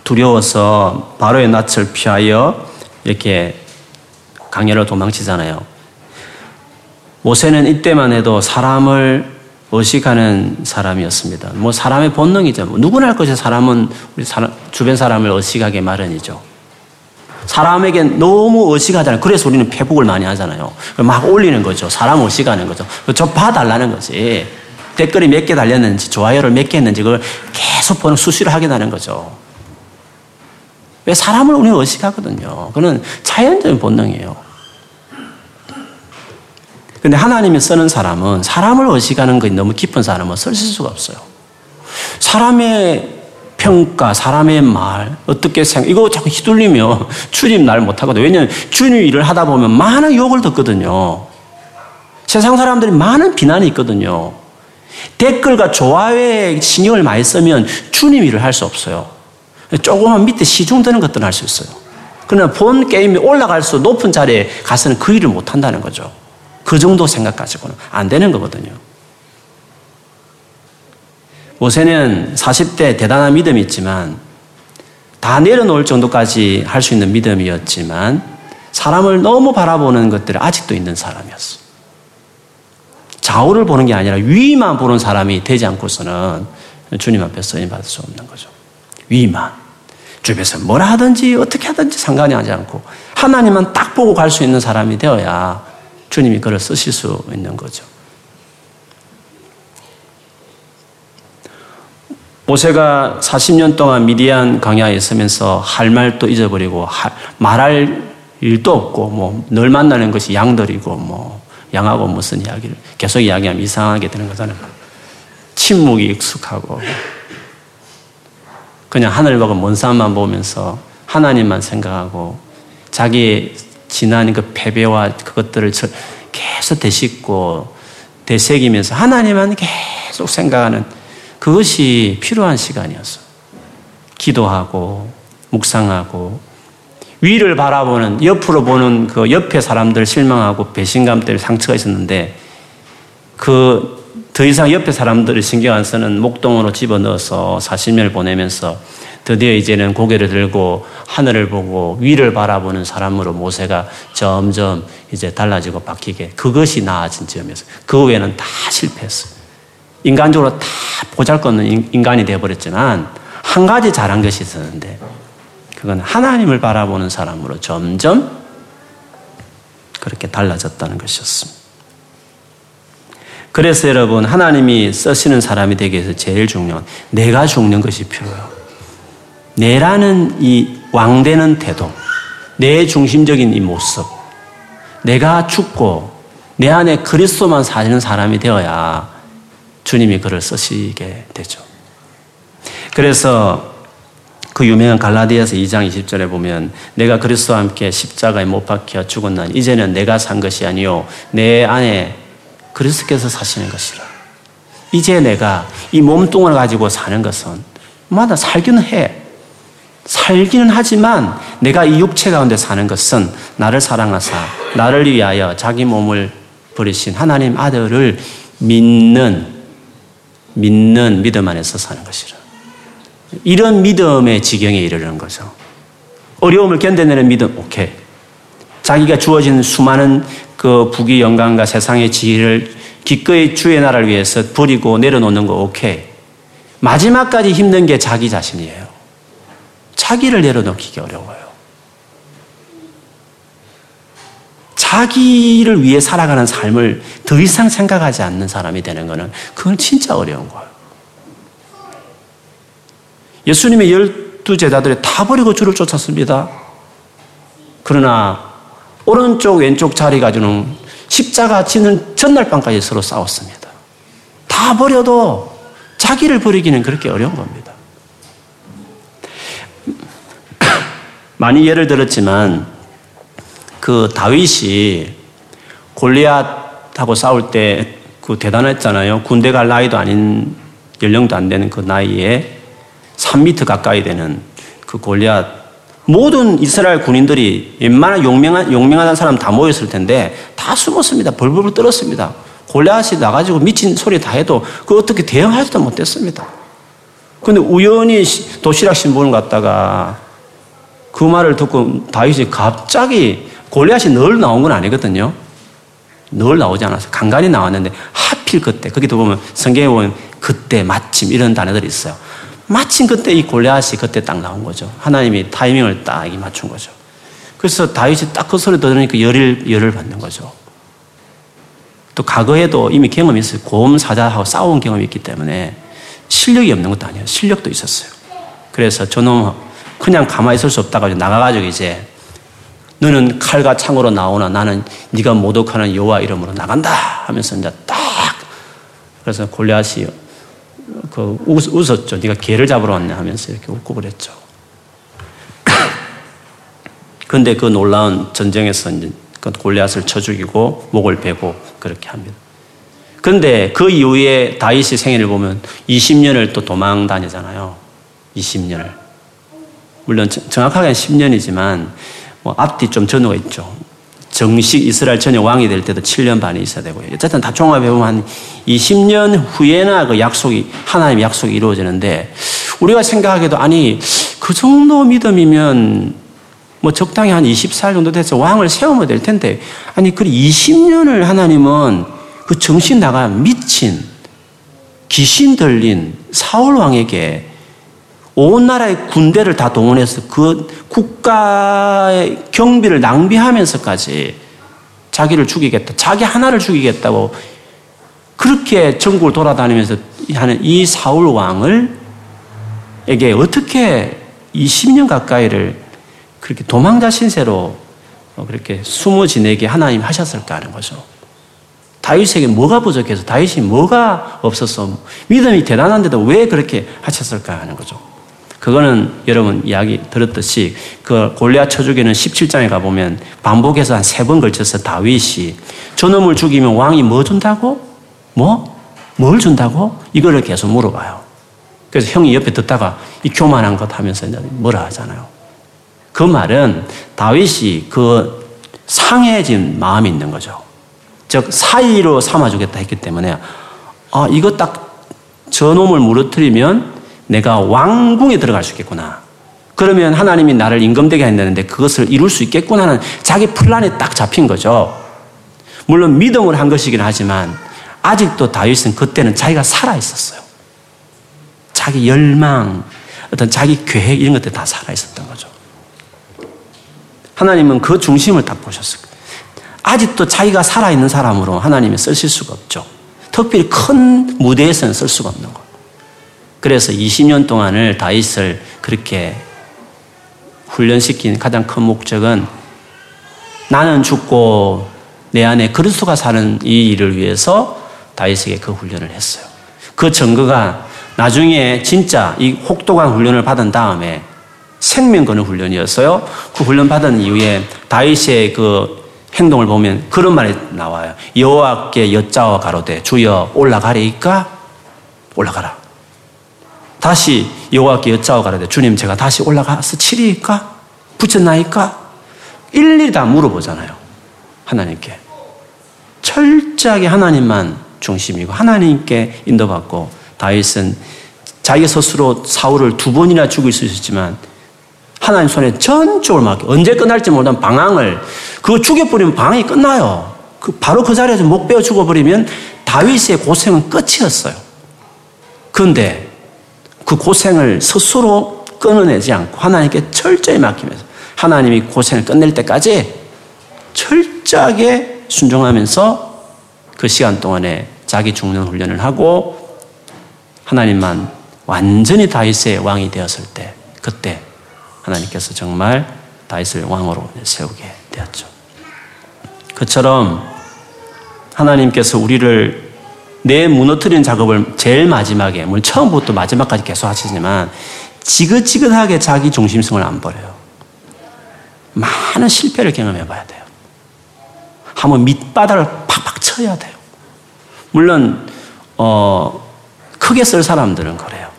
A: 두려워서 바로의 낯을 피하여 이렇게 강야를 도망치잖아요. 모세는 이때만 해도 사람을 의식하는 사람이었습니다. 뭐 사람의 본능이죠. 뭐 누구나 할 것이 사람은 우리 사람, 주변 사람을 의식하게 마련이죠. 사람에게 너무 의식하잖아요. 그래서 우리는 회복을 많이 하잖아요. 막 올리는 거죠. 사람 의식하는 거죠. 저 봐달라는 거지. 댓글이 몇 개 달렸는지, 좋아요를 몇 개 했는지, 그걸 계속 보는 수시를 하게 되는 거죠. 왜 사람을 우리는 의식하거든요. 그는 자연적인 본능이에요. 근데 하나님이 쓰는 사람은 사람을 의식하는 것이 너무 깊은 사람은 쓸 수가 없어요. 사람의 평가, 사람의 말, 어떻게 생각, 이거 자꾸 휘둘리면 주님 날 못하거든요. 왜냐하면 주님 일을 하다 보면 많은 욕을 듣거든요. 세상 사람들이 많은 비난이 있거든요. 댓글과 좋아요에 신경을 많이 쓰면 주님 일을 할 수 없어요. 조금만 밑에 시중되는 것들은 할 수 있어요. 그러나 본 게임이 올라갈수록 높은 자리에 가서는 그 일을 못한다는 거죠. 그 정도 생각 가지고는 안 되는 거거든요. 모세는 40대 대단한 믿음이 있지만 다 내려놓을 정도까지 할 수 있는 믿음이었지만 사람을 너무 바라보는 것들이 아직도 있는 사람이었어. 좌우를 보는 게 아니라 위만 보는 사람이 되지 않고서는 주님 앞에 서임 받을 수 없는 거죠. 위만. 주변에서 뭐라 하든지 어떻게 하든지 상관이 하지 않고 하나님만 딱 보고 갈 수 있는 사람이 되어야 주님이 그를 쓰실 수 있는 거죠. 모세가 40년 동안 미디안 강야에 있으면서 할 말도 잊어버리고 말할 일도 없고 뭐 늘 만나는 것이 양들이고 뭐 양하고 무슨 이야기를 계속 이야기하면 이상하게 되는 거잖아요. 침묵이 익숙하고 그냥 하늘과 먼 산만 보면서 하나님만 생각하고 자기 지난 그 패배와 그것들을 계속 되씹고 되새기면서 하나님만 계속 생각하는 그것이 필요한 시간이었어. 기도하고 묵상하고 위를 바라보는 옆으로 보는 그 옆에 사람들 실망하고 배신감 때문에 상처가 있었는데 그 더 이상 옆에 사람들을 신경 안 쓰는 목동으로 집어넣어서 사신을 보내면서 드디어 이제는 고개를 들고 하늘을 보고 위를 바라보는 사람으로 모세가 점점 이제 달라지고 바뀌게 그것이 나아진 점이었어그 외에는 다실패했어 인간적으로 다 보잘것없는 인간이 되어버렸지만 한 가지 잘한 것이 있었는데 그건 하나님을 바라보는 사람으로 점점 그렇게 달라졌다는 것이었습니다. 그래서 여러분 하나님이 쓰시는 사람이 되기 위해서 제일 중요한 내가 죽는 것이 필요해요. 내라는 이 왕되는 태도, 내 중심적인 이 모습, 내가 죽고 내 안에 그리스도만 사는 사람이 되어야 주님이 그를 쓰시게 되죠. 그래서 그 유명한 갈라디아서 2장 20절에 보면 내가 그리스도와 함께 십자가에 못 박혀 죽었나니 이제는 내가 산 것이 아니요 내 안에 그리스도께서 사시는 것이라. 이제 내가 이 몸뚱을 가지고 사는 것은 마다 살기는 해. 살기는 하지만 내가 이 육체 가운데 사는 것은 나를 사랑하사 나를 위하여 자기 몸을 버리신 하나님 아들을 믿는 믿는 믿음 안에서 사는 것이라. 이런 믿음의 지경에 이르는 거죠. 어려움을 견뎌내는 믿음, 오케이. 자기가 주어진 수많은 그 부귀 영광과 세상의 지위를 기꺼이 주의 나라를 위해서 버리고 내려놓는 거 오케이. 마지막까지 힘든 게 자기 자신이에요. 자기를 내려놓기 어려워요. 자기를 위해 살아가는 삶을 더 이상 생각하지 않는 사람이 되는 것은 그건 진짜 어려운 거예요. 예수님의 열두 제자들이 다 버리고 주를 쫓았습니다. 그러나 오른쪽 왼쪽 자리 가지는 십자가 치는 전날 밤까지 서로 싸웠습니다. 다 버려도 자기를 버리기는 그렇게 어려운 겁니다. 많이 예를 들었지만 그 다윗이 골리앗하고 싸울 때 그 대단했잖아요. 군대 갈 나이도 아닌 연령도 안 되는 그 나이에 3미터 가까이 되는 그 골리앗 모든 이스라엘 군인들이 웬만한 용맹한 용맹한 사람 다 모였을 텐데 다 숨었습니다. 벌벌 떨었습니다. 골리앗이 나가지고 미친 소리 다 해도 그 어떻게 대응할지도 못했습니다. 근데 우연히 도시락 신문을 갖다가 그 말을 듣고 다윗이 갑자기 골리앗이 늘 나온 건 아니거든요. 늘 나오지 않았어요. 간간히 나왔는데 하필 그때 거기도 보면 성경에 보면 그때 마침 이런 단어들이 있어요. 마침 그때 이 골리앗이 그때 딱 나온 거죠. 하나님이 타이밍을 딱 맞춘 거죠. 그래서 다윗이 딱 그 소리 들으니까 열을 열을 받는 거죠. 또 과거에도 이미 경험이 있어요. 고음 사자하고 싸운 경험이 있기 때문에 실력이 없는 것도 아니에요. 실력도 있었어요. 그래서 저놈 그냥 가만히 있을 수 없다가 나가가지고 이제 너는 칼과 창으로 나오나 나는 네가 모독하는 여호와 이름으로 나간다 하면서 이제 딱 그래서 골리앗이 그 웃, 었죠 네가 개를 잡으러 왔냐 하면서 이렇게 웃고 그랬죠. 그런데 그 놀라운 전쟁에서 이제 그 골리앗을 쳐 죽이고 목을 베고 그렇게 합니다. 그런데 그 이후에 다윗의 생일을 보면 20년을 또 도망 다니잖아요. 20년을. 물론 정확하게 10년이지만 뭐 앞뒤 좀 전후가 있죠. 정식 이스라엘 전역 왕이 될 때도 7년 반이 있어야 되고요. 어쨌든 다 종합해보면 한 20년 후에나 그 약속이, 하나님의 약속이 이루어지는데, 우리가 생각하기도, 아니, 그 정도 믿음이면 뭐 적당히 한 20살 정도 돼서 왕을 세우면 될 텐데, 아니, 그 20년을 하나님은 그 정신 나가 미친, 귀신 들린 사울왕에게 온 나라의 군대를 다 동원해서 그 국가의 경비를 낭비하면서까지 자기를 죽이겠다. 자기 하나를 죽이겠다고 그렇게 전국을 돌아다니면서 하는 이 사울 왕을 에게 어떻게 20년 가까이를 그렇게 도망자 신세로 그렇게 숨어 지내게 하나님 하셨을까 하는 거죠. 다윗에게 뭐가 부족해서 다윗이 뭐가 없어서 믿음이 대단한데도 왜 그렇게 하셨을까 하는 거죠. 그거는 여러분 이야기 들었듯이 그 골리앗 쳐죽이는 17장에 가보면 반복해서 한 세 번 걸쳐서 다윗이 저놈을 죽이면 왕이 뭐 준다고? 뭐? 뭘 준다고? 이거를 계속 물어봐요. 그래서 형이 옆에 듣다가 이 교만한 것 하면서 이제 뭐라 하잖아요. 그 말은 다윗이 그 상해진 마음이 있는 거죠. 즉 사이로 삼아주겠다 했기 때문에 아 이거 딱 저놈을 무너뜨리면 내가 왕궁에 들어갈 수 있겠구나. 그러면 하나님이 나를 임금되게 한다는데 그것을 이룰 수 있겠구나 하는 자기 플란에 딱 잡힌 거죠. 물론 믿음을한 것이긴 하지만 아직도 다윗은 그때는 자기가 살아 있었어요. 자기 열망, 어떤 자기 계획 이런 것들 다 살아 있었던 거죠. 하나님은 그 중심을 딱 보셨을 거예요. 아직도 자기가 살아 있는 사람으로 하나님이 쓰실 수가 없죠. 특별히 큰 무대에서는 쓸 수가 없는 거. 예요 그래서 20년 동안을 다윗을 그렇게 훈련시킨 가장 큰 목적은 나는 죽고 내 안에 그리스도가 사는 이 일을 위해서 다윗에게 그 훈련을 했어요. 그 증거가 나중에 진짜 이 혹독한 훈련을 받은 다음에 생명 거는 훈련이었어요. 그 훈련 받은 이후에 다윗의 그 행동을 보면 그런 말이 나와요. 여호와께 여자와 가로되 주여 올라가리까 올라가라. 다시 여호와께 여짜오 가라되 주님 제가 다시 올라가서 치리일까? 붙였나이까? 일일이 다 물어보잖아요. 하나님께. 철저하게 하나님만 중심이고 하나님께 인도받고 다윗은 자기 스스로 사울을 두 번이나 죽일 수 있었지만 하나님 손에 전적으로 맡겨 언제 끝날지 모르는 방황을 그거 죽여버리면 방황이 끝나요. 그 바로 그 자리에서 목 베어 죽어버리면 다윗의 고생은 끝이었어요. 그런데 그 고생을 스스로 끊어내지 않고 하나님께 철저히 맡기면서 하나님이 고생을 끝낼 때까지 철저하게 순종하면서 그 시간 동안에 자기 죽는 훈련을 하고 하나님만 완전히 다윗의 왕이 되었을 때 그때 하나님께서 정말 다윗을 왕으로 세우게 되었죠. 그처럼 하나님께서 우리를 내 무너뜨린 작업을 제일 마지막에, 물론 처음부터 마지막까지 계속 하시지만 지긋지긋하게 자기 중심성을 안 버려요. 많은 실패를 경험해 봐야 돼요. 한번 밑바닥을 팍팍 쳐야 돼요. 물론, 어, 크게 쓸 사람들은 그래요.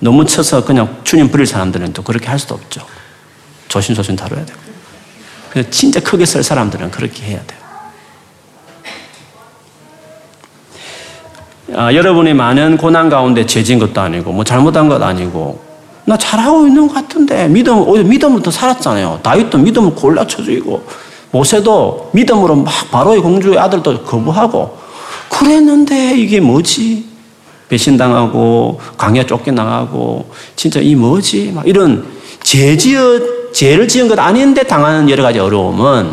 A: 너무 쳐서 그냥 주님 부릴 사람들은 또 그렇게 할 수도 없죠. 조심조심 다뤄야 되고. 진짜 크게 쓸 사람들은 그렇게 해야 돼요. 아, 여러분이 많은 고난 가운데 죄진 것도 아니고 뭐 잘못한 것도 아니고 나 잘하고 있는 것 같은데 믿음 오히려 믿음부터 살았잖아요. 다윗도 믿음을 골라 쳐주이고 모세도 믿음으로 막 바로의 공주의 아들도 거부하고 그랬는데 이게 뭐지? 배신당하고 강야 쫓겨나가고 진짜 이 뭐지? 막 이런 죄지어 죄를 지은 것 아닌데 당하는 여러 가지 어려움은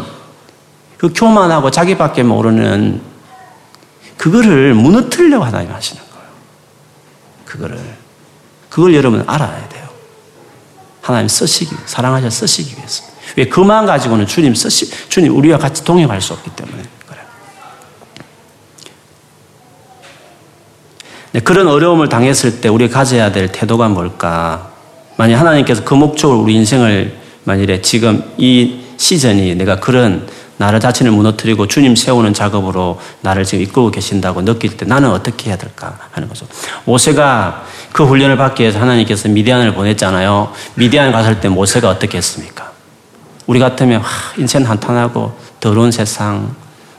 A: 그 교만하고 자기밖에 모르는 그거를 무너뜨리려고 하나님 하시는 거예요. 그거를. 그걸 여러분 알아야 돼요. 하나님 쓰시기, 사랑하셔 쓰시기 위해서. 왜 그만 가지고는 주님 쓰시, 주님 우리와 같이 동행할 수 없기 때문에. 그래. 그런 어려움을 당했을 때 우리가 가져야 될 태도가 뭘까? 만약 하나님께서 그 목적으로 우리 인생을 만일에 지금 이 시즌이 내가 그런 나를 자신을 무너뜨리고 주님 세우는 작업으로 나를 지금 이끌고 계신다고 느낄 때 나는 어떻게 해야 될까 하는 거죠. 모세가 그 훈련을 받기 위해서 하나님께서 미디안을 보냈잖아요. 미디안 갔을 때 모세가 어떻게 했습니까? 우리 같으면 인생 한탄하고 더러운 세상,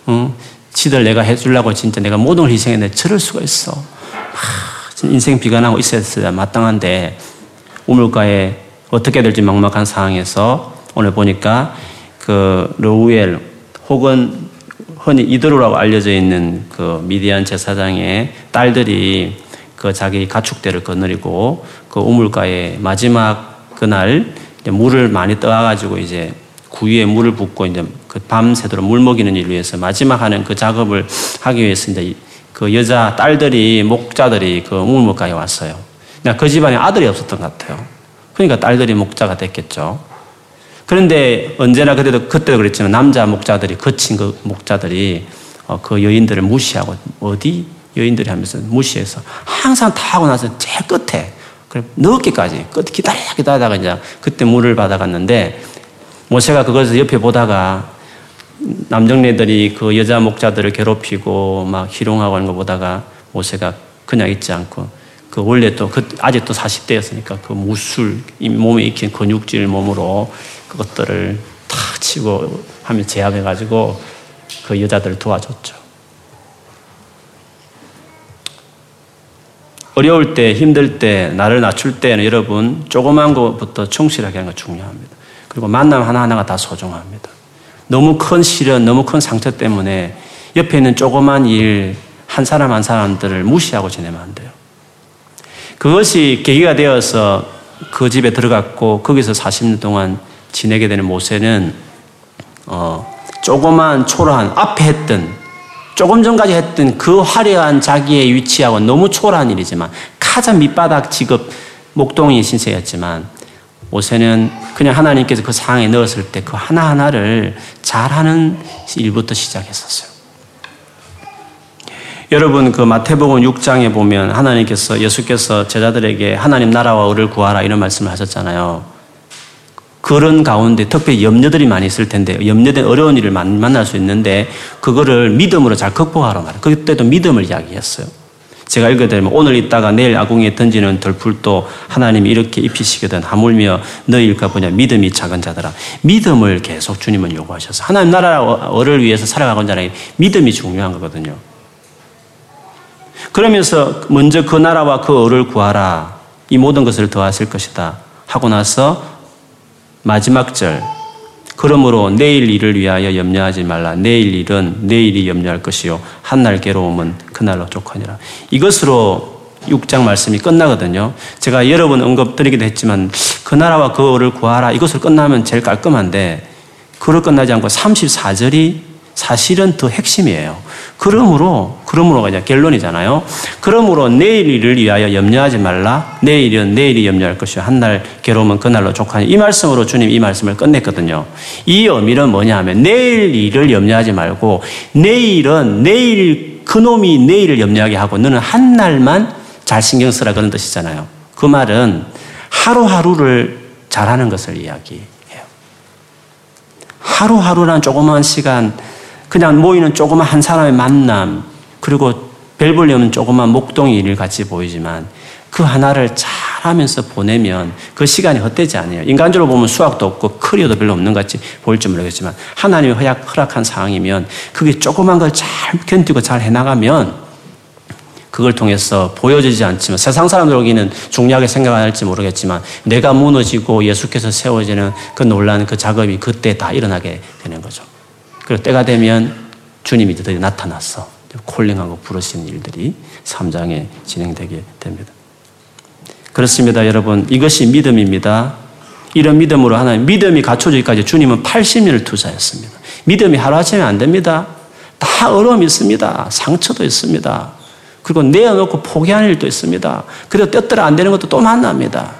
A: 응? 지들 내가 해주려고 진짜 내가 모든 걸 희생했는데 저럴 수가 있어. 하, 인생 비관하고 있어야 었 마땅한데 우물가에 어떻게 될지 막막한 상황에서 오늘 보니까 그 로우엘 혹은 흔히 이드로라고 알려져 있는 그 미디안 제사장의 딸들이 그 자기 가축대를 거느리고 그 우물가에 마지막 그날 이제 물을 많이 떠가지고 와 이제 구유에 물을 붓고 이제 그 밤새도록 물 먹이는 일을 위해서 마지막 하는 그 작업을 하기 위해서 이제 그 여자 딸들이 목자들이 그 우물가에 왔어요. 그러니그 집안에 아들이 없었던 것 같아요. 그러니까 딸들이 목자가 됐겠죠. 그런데 언제나 그래도 그때도 그랬지만 남자 목자들이 거친 그 목자들이 어, 그 여인들을 무시하고 어디 여인들이 하면서 무시해서 항상 다 하고 나서 제일 끝에 그래 늦게까지 끝 기다려 기다리다가 이제 그때 물을 받아갔는데 모세가 그것을 옆에 보다가 남정네들이 그 여자 목자들을 괴롭히고 막 희롱하고 하는 거 보다가 모세가 그냥 있지 않고 그 원래 또 그 아직도 40대였으니까 그 무술 몸에 익힌 근육질 몸으로 그것들을 다 치고 하면 제압해가지고 그 여자들을 도와줬죠. 어려울 때, 힘들 때, 나를 낮출 때는 여러분, 조그만 것부터 충실하게 하는 게 중요합니다. 그리고 만남 하나하나가 다 소중합니다. 너무 큰 시련, 너무 큰 상처 때문에 옆에 있는 조그만 일, 한 사람 한 사람들을 무시하고 지내면 안 돼요. 그것이 계기가 되어서 그 집에 들어갔고, 거기서 40년 동안 지내게 되는 모세는 어, 조그만 초라한 앞에 했던 조금 전까지 했던 그 화려한 자기의 위치하고 너무 초라한 일이지만 가장 밑바닥 직업 목동이 신세였지만 모세는 그냥 하나님께서 그 상황에 넣었을 때 그 하나하나를 잘하는 일부터 시작했었어요. 여러분 그 마태복음 6장에 보면 하나님께서 예수께서 제자들에게 하나님 나라와 을를 구하라 이런 말씀을 하셨잖아요. 그런 가운데 특별히 염려들이 많이 있을 텐데 염려된 어려운 일을 만날 수 있는데 그거를 믿음으로 잘 극복하라 말이에요. 그때도 믿음을 이야기했어요. 제가 읽어드리면 뭐, 오늘 있다가 내일 아궁이에 던지는 돌풀도 하나님이 이렇게 입히시거든 하물며 너희일까 보냐 믿음이 작은 자들아 믿음을 계속 주님은 요구하셔서 하나님 나라를 어, 위해서 살아가고자 하는 믿음이 중요한 거거든요. 그러면서 먼저 그 나라와 그 어를 구하라 이 모든 것을 더하실 것이다 하고 나서 마지막 절. 그러므로 내일 일을 위하여 염려하지 말라. 내일 일은 내일이 염려할 것이요. 한 날 괴로움은 그날로 족하니라. 이것으로 6장 말씀이 끝나거든요. 제가 여러 번 언급드리기도 했지만 그 나라와 그거를 구하라. 이것을 끝나면 제일 깔끔한데 그걸 끝나지 않고 34절이 사실은 더 핵심이에요. 그러므로, 그러므로가 이 결론이잖아요. 그러므로 내일 일을 위하여 염려하지 말라. 내일은 내일이 염려할 것이요. 한 날 괴로움은 그날로 족하니. 이 말씀으로 주님 이 말씀을 끝냈거든요. 이 의미는 뭐냐 하면 내일 일을 염려하지 말고 내일은 내일 그놈이 내일을 염려하게 하고 너는 한 날만 잘 신경 쓰라 그런 뜻이잖아요. 그 말은 하루하루를 잘하는 것을 이야기해요. 하루하루란 조그마한 시간 그냥 모이는 조그마한 사람의 만남, 그리고 벨볼리 없는 조그마한 목동의 일을 같이 보이지만 그 하나를 잘 하면서 보내면 그 시간이 헛되지 않아요. 인간적으로 보면 수학도 없고 커리어도 별로 없는 것 같이 보일지 모르겠지만 하나님이 허락, 약허한 상황이면 그게 조그만 걸 잘 견디고 잘 해나가면 그걸 통해서 보여지지 않지만 세상 사람들에게는 중요하게 생각할지 모르겠지만 내가 무너지고 예수께서 세워지는 그 놀라는 그 작업이 그때 다 일어나게 되는 거죠. 그리고 때가 되면 주님이 드디어 나타났어. 콜링하고 부르시는 일들이 3장에 진행되게 됩니다. 그렇습니다, 여러분. 이것이 믿음입니다. 이런 믿음으로 하나님, 믿음이 갖춰지기까지 주님은 80년을 투자했습니다. 믿음이 하루아침에 안 됩니다. 다 어려움이 있습니다. 상처도 있습니다. 그리고 내어놓고 포기하는 일도 있습니다. 그래도 뜻대로 안 되는 것도 또 만납니다.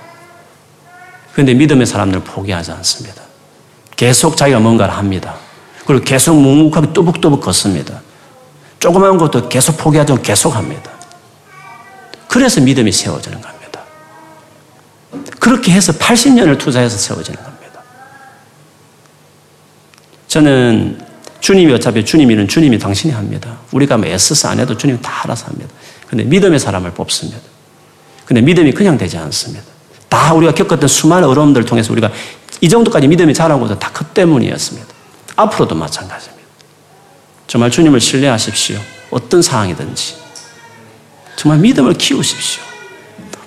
A: 그런데 믿음의 사람들은 포기하지 않습니다. 계속 자기가 뭔가를 합니다. 그리고 계속 묵묵하게 뚜벅뚜벅 걷습니다. 조그마 것도 계속 포기하지 않고 계속 합니다. 그래서 믿음이 세워지는 겁니다. 그렇게 해서 80년을 투자해서 세워지는 겁니다. 저는 주님이 어차피 주님이는 주님이 당신이 합니다. 우리가 뭐 애써서 안 해도 주님 다 알아서 합니다. 근데 믿음의 사람을 뽑습니다. 근데 믿음이 그냥 되지 않습니다. 다 우리가 겪었던 수많은 어려움들을 통해서 우리가 이 정도까지 믿음이 자라고도 다 그 때문이었습니다. 앞으로도 마찬가지입니다. 정말 주님을 신뢰하십시오. 어떤 상황이든지. 정말 믿음을 키우십시오.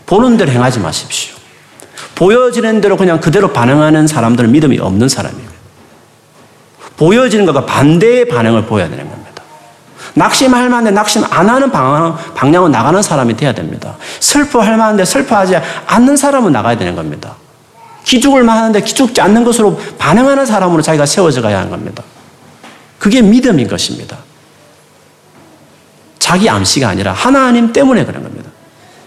A: 보는 대로 행하지 마십시오. 보여지는 대로 그냥 그대로 반응하는 사람들은 믿음이 없는 사람입니다. 보여지는 것과 반대의 반응을 보여야 되는 겁니다. 낙심할 만한데 낙심 안 하는 방향, 으로 나가는 사람이 돼야 됩니다. 슬퍼할 만한데 슬퍼하지 않는 사람은 나가야 되는 겁니다. 기죽을만 하는데 기죽지 않는 것으로 반응하는 사람으로 자기가 세워져 가야 하는 겁니다. 그게 믿음인 것입니다. 자기 암시가 아니라 하나님 때문에 그런 겁니다.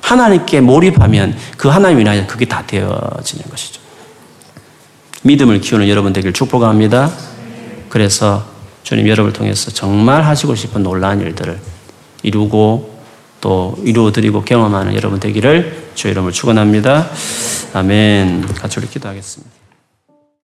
A: 하나님께 몰입하면 그 하나님 인하여 그게 다 되어지는 것이죠. 믿음을 키우는 여러분 되길 축복합니다. 그래서 주님 여러분을 통해서 정말 하시고 싶은 놀라운 일들을 이루고 또 이루어드리고 경험하는 여러분 되기를 주의 이름을 축원합니다. 아멘. 같이 우리 기도하겠습니다.